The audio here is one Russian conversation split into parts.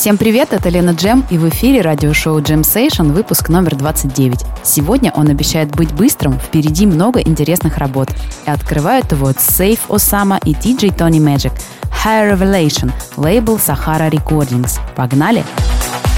Всем привет, это Лена Джем, и в эфире радиошоу Джем Сейшн, выпуск номер 29. Сегодня он обещает быть быстрым, впереди много интересных работ. И открывают его Safe Osama и DJ Tony Magic. High Revelation, лейбл Sahara Recordings. Погнали! Погнали!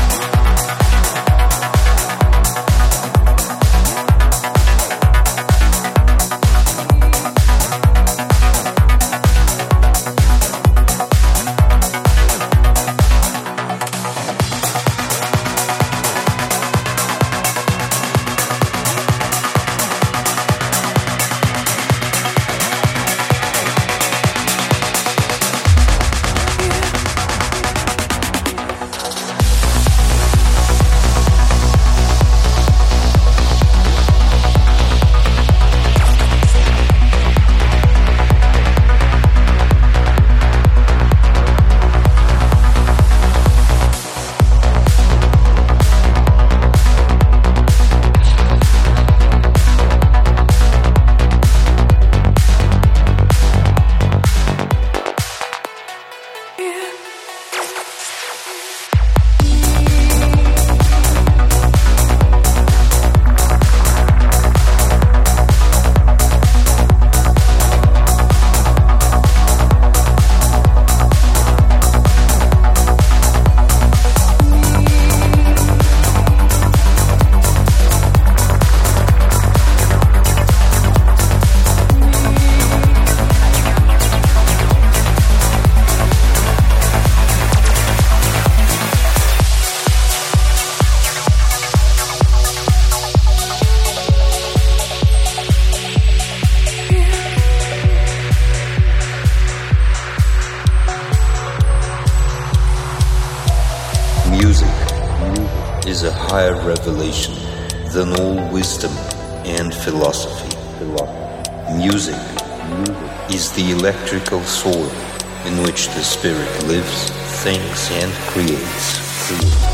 Electrical soil in which the spirit lives, thinks, and creates.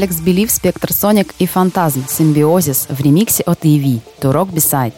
Алекс Белив, Спектр Соник и Фантазм Симбиозис в ремиксе от EV Rock Beside.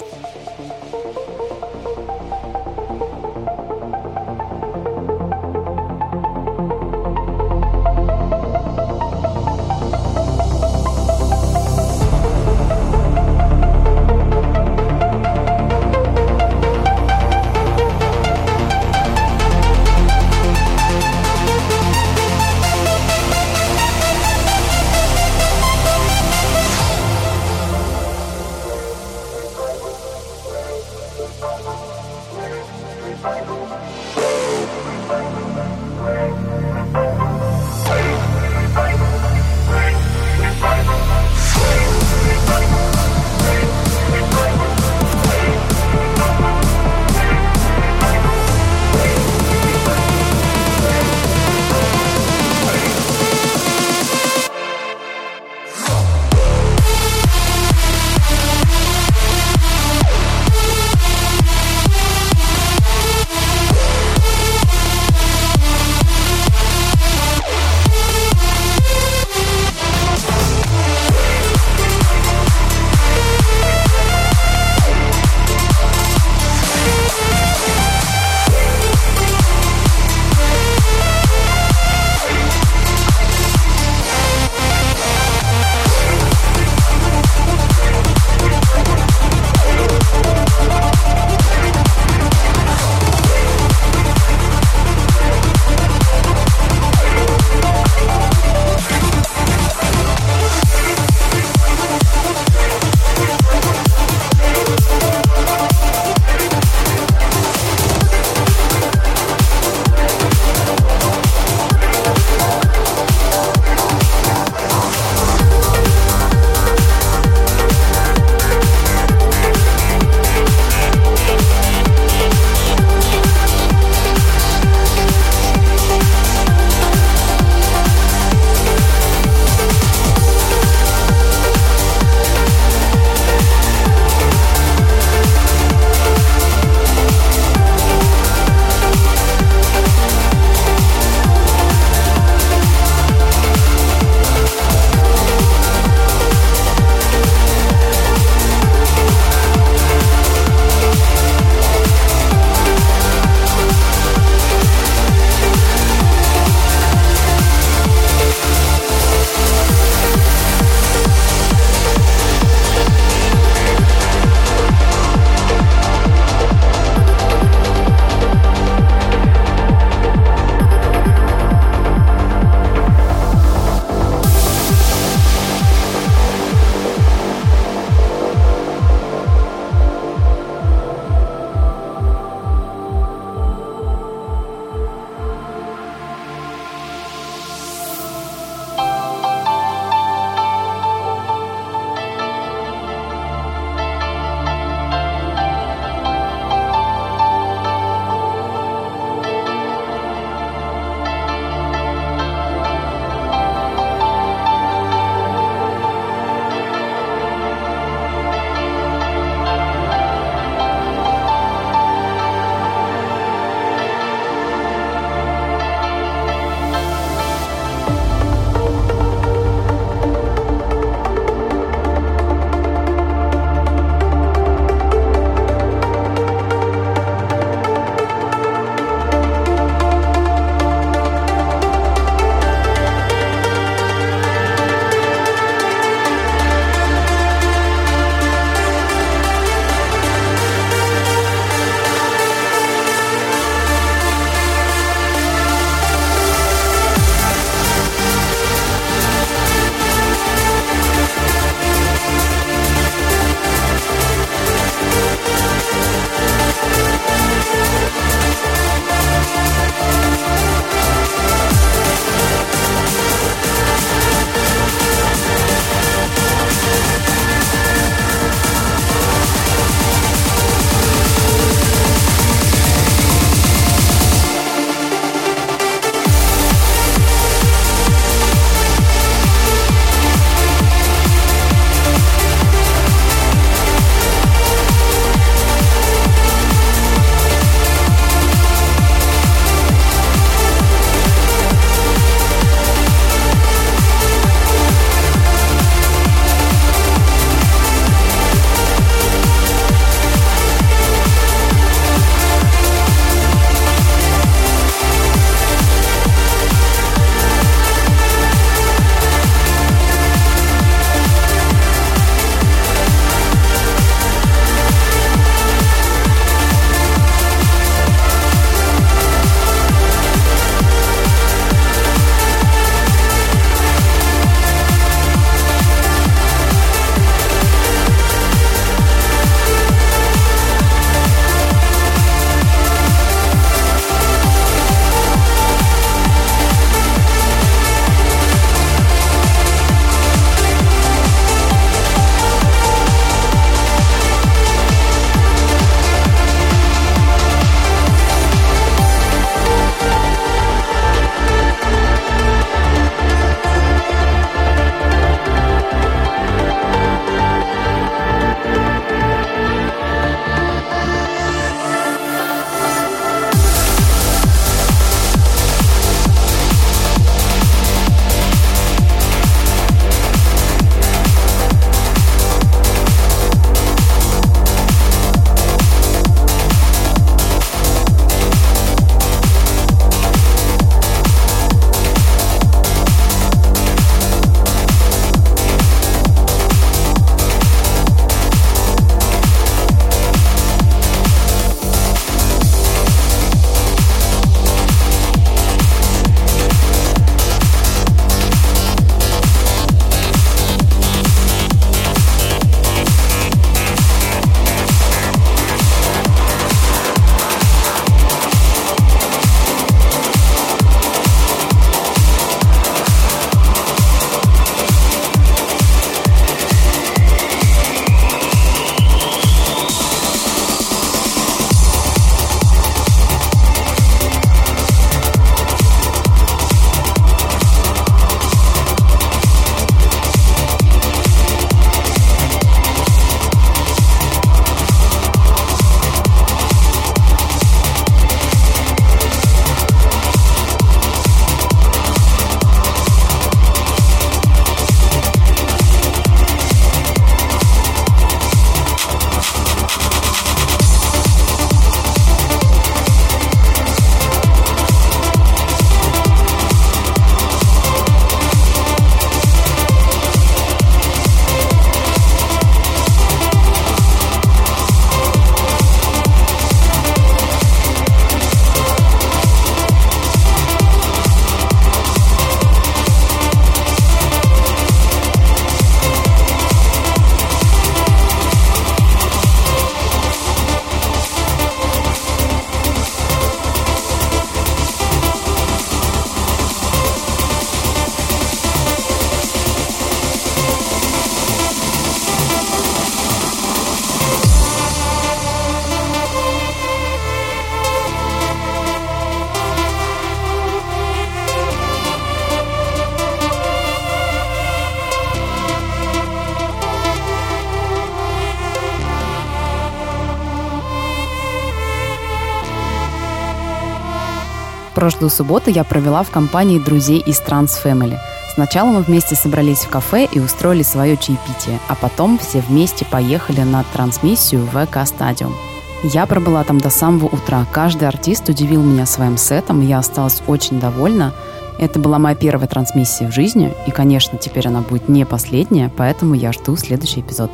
Прошлую субботу я провела в компании друзей из Trans. Сначала мы вместе собрались в кафе и устроили свое чаепитие, а потом все вместе поехали на трансмиссию в ВК Стадиум. Я пробыла там до самого утра. Каждый артист удивил меня своим сетом, и я осталась очень довольна. Это была моя первая трансмиссия в жизни, и, конечно, теперь она будет не последняя, поэтому я жду следующий эпизод.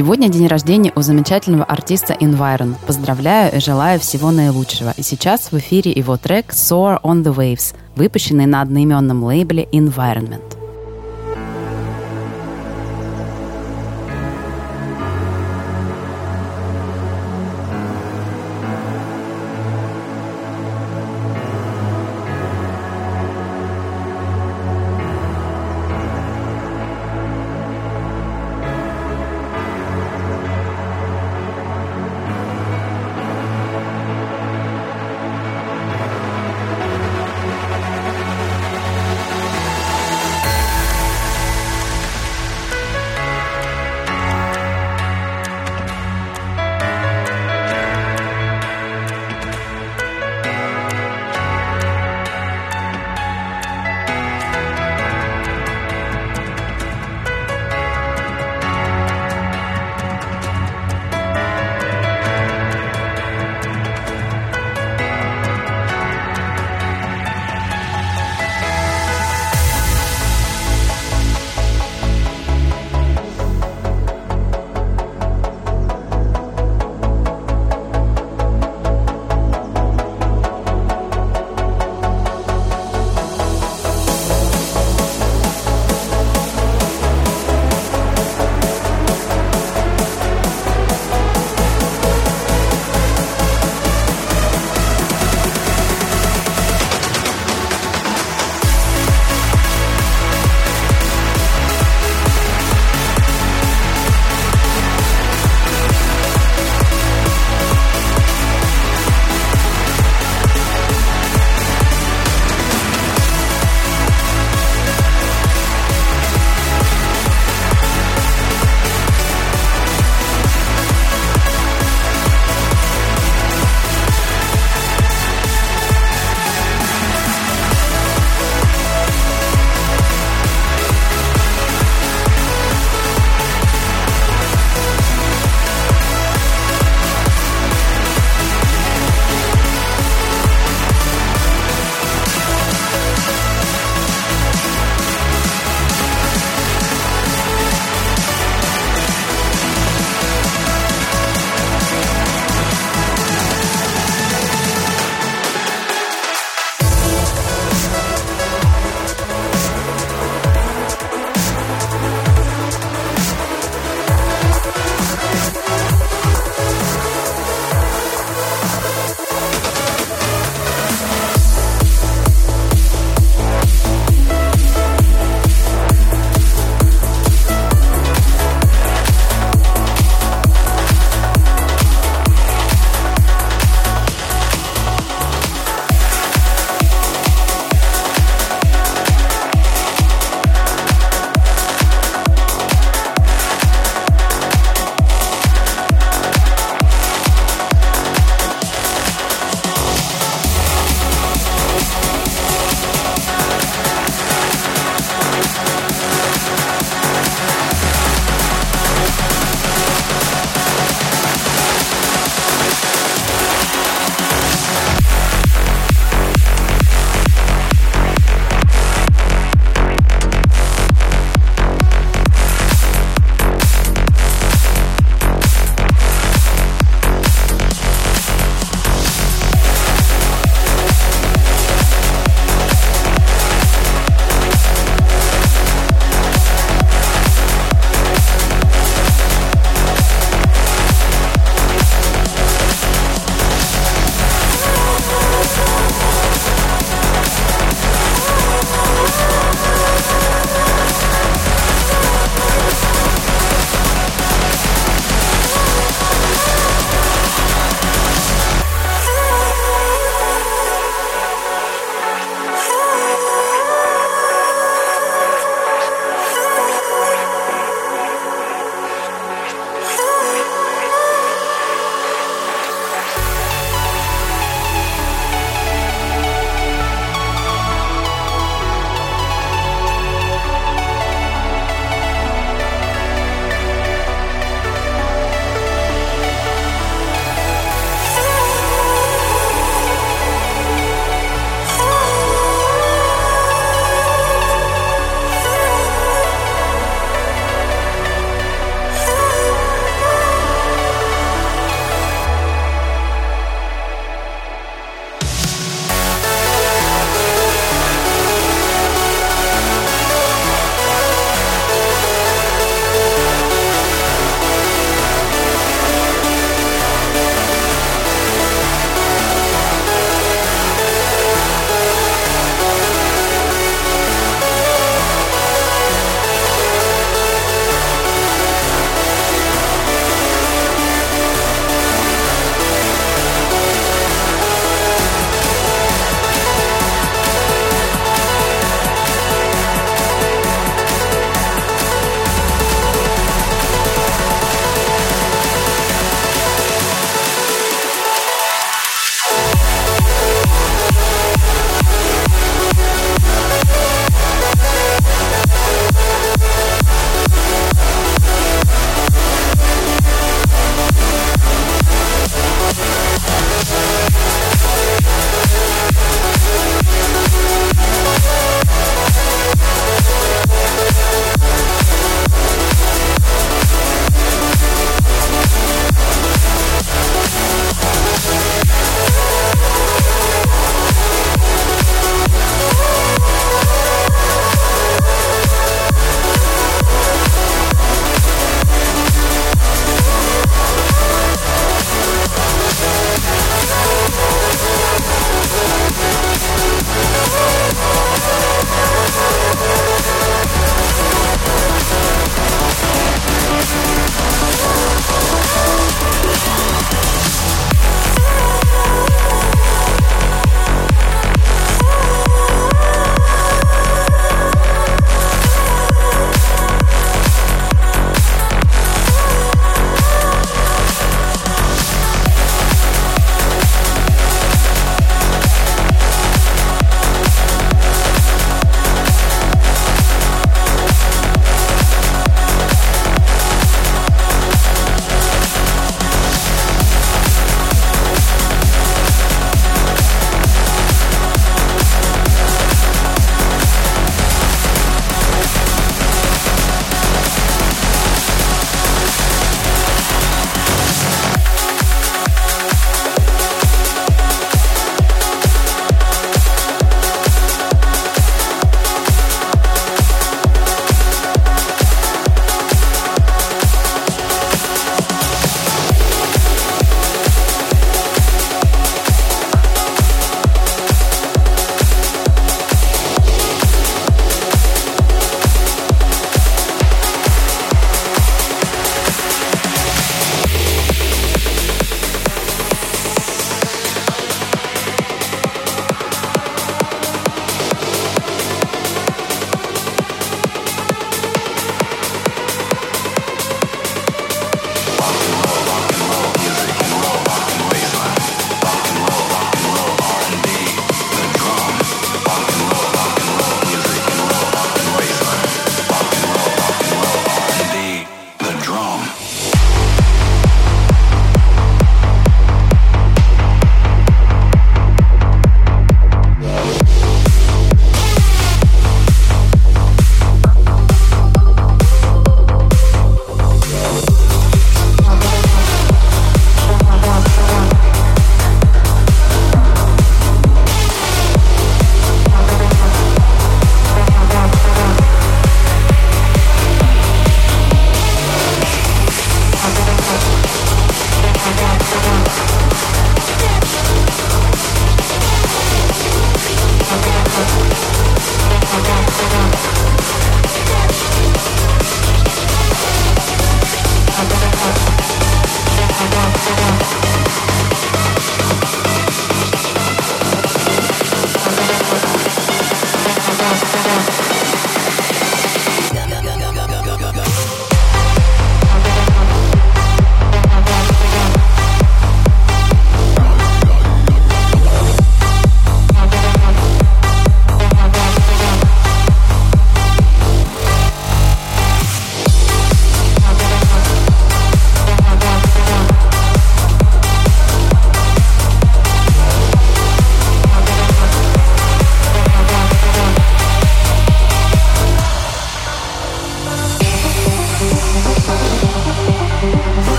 Сегодня день рождения у замечательного артиста Environ. Поздравляю и желаю всего наилучшего. И сейчас в эфире его трек Soar on the Waves, выпущенный на одноименном лейбле Environment.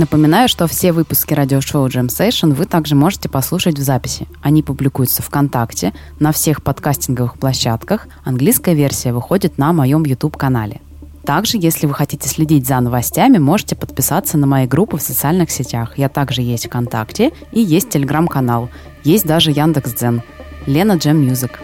Напоминаю, что все выпуски радиошоу Jam Session вы также можете послушать в записи. Они публикуются ВКонтакте, на всех подкастинговых площадках. Английская версия выходит на моем YouTube-канале. Также, если вы хотите следить за новостями, можете подписаться на мои группы в социальных сетях. Я также есть ВКонтакте и есть Телеграм-канал. Есть даже Яндекс.Дзен. Lena Jem Music.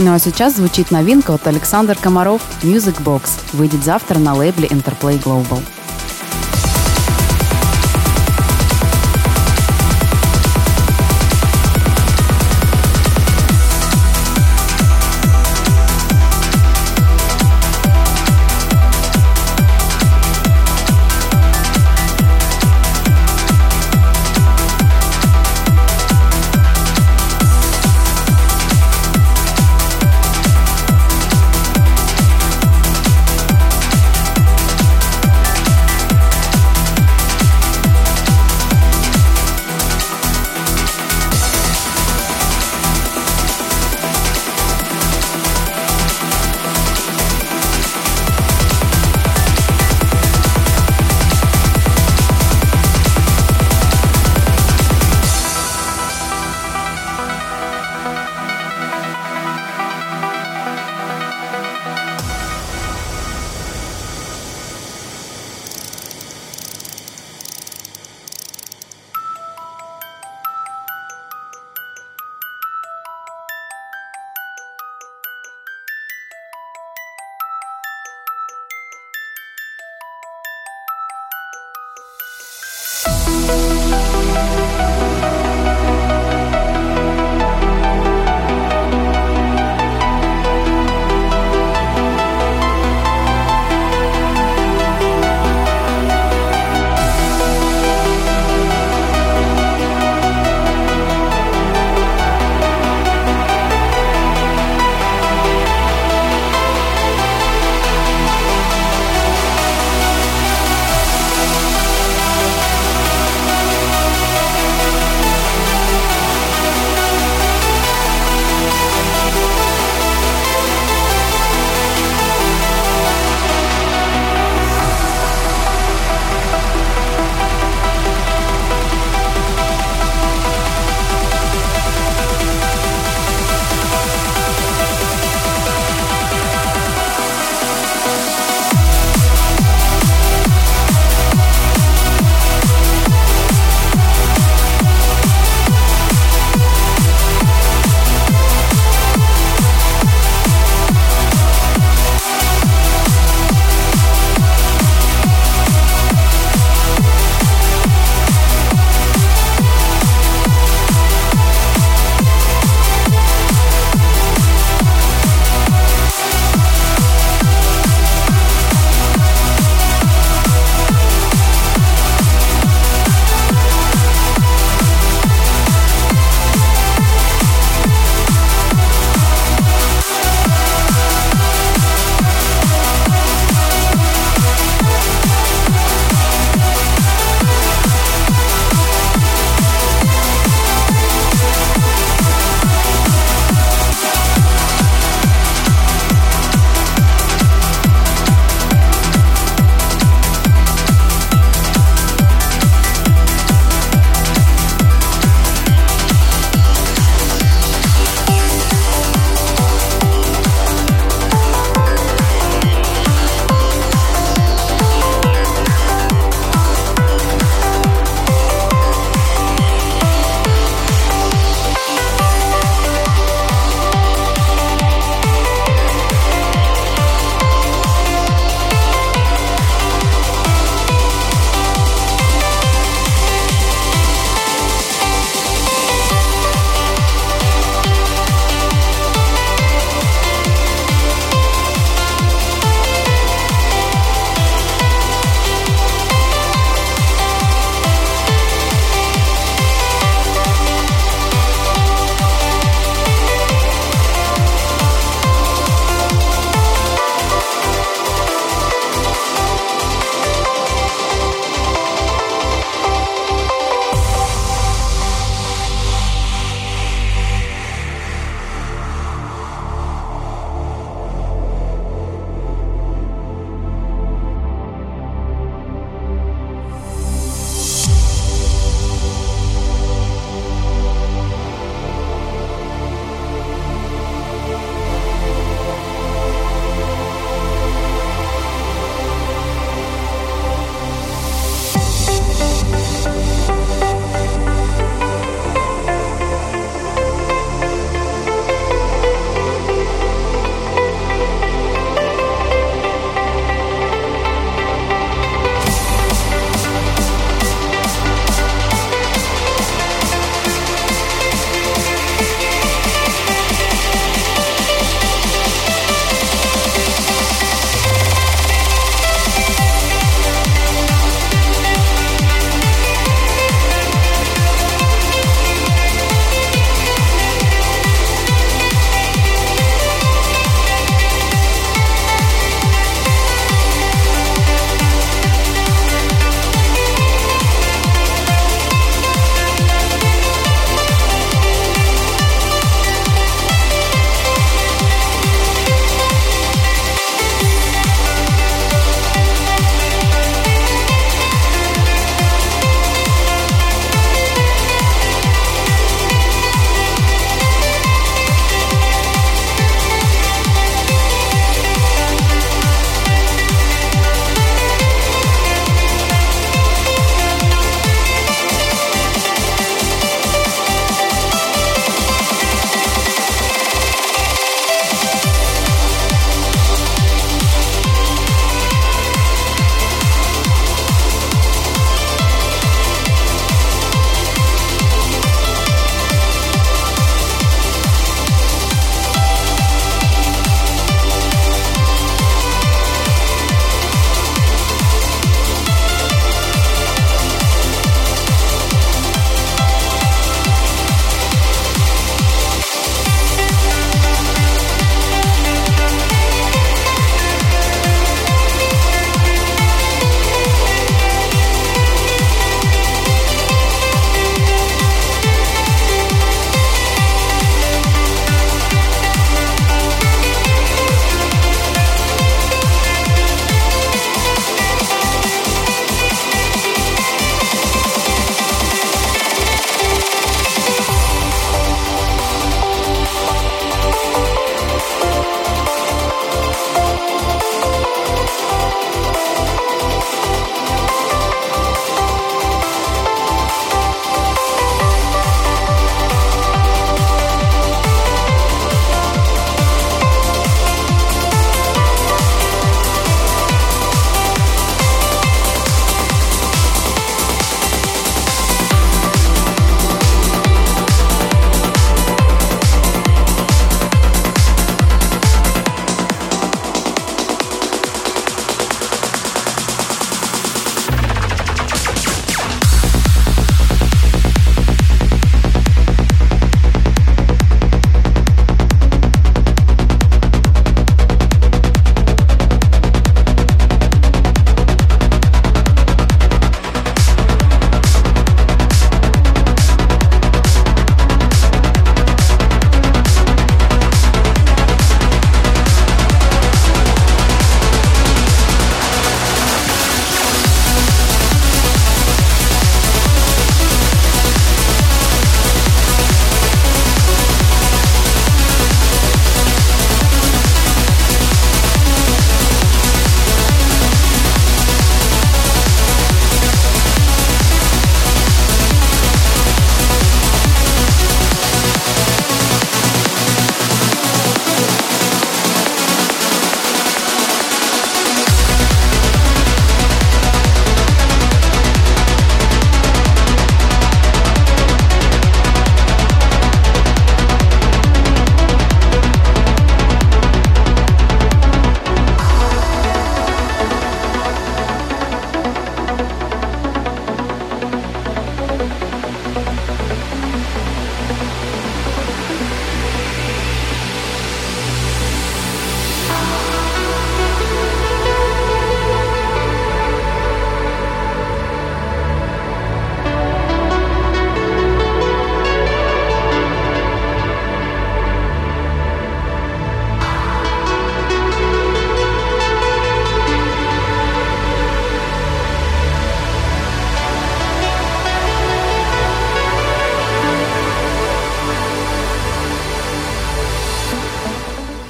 Ну а сейчас звучит новинка от Александр Комаров «Music Box». Выйдет завтра на лейбле Interplay Global.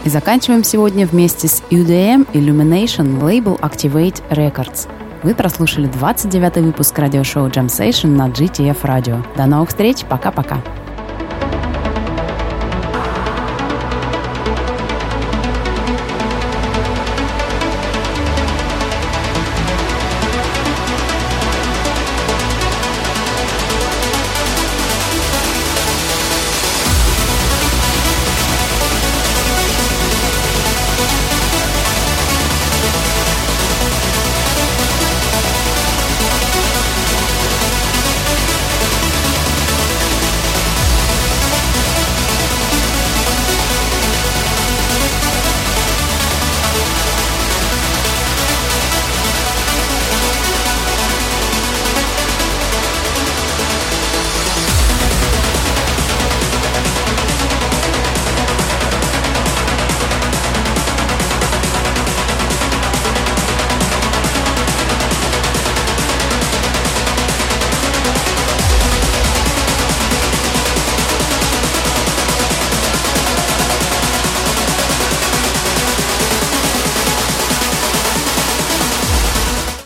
И заканчиваем сегодня вместе с UDM Illumination лейбл Activate Records. Вы прослушали 29 выпуск радиошоу Jam Session на GTF Radio. До новых встреч, пока-пока.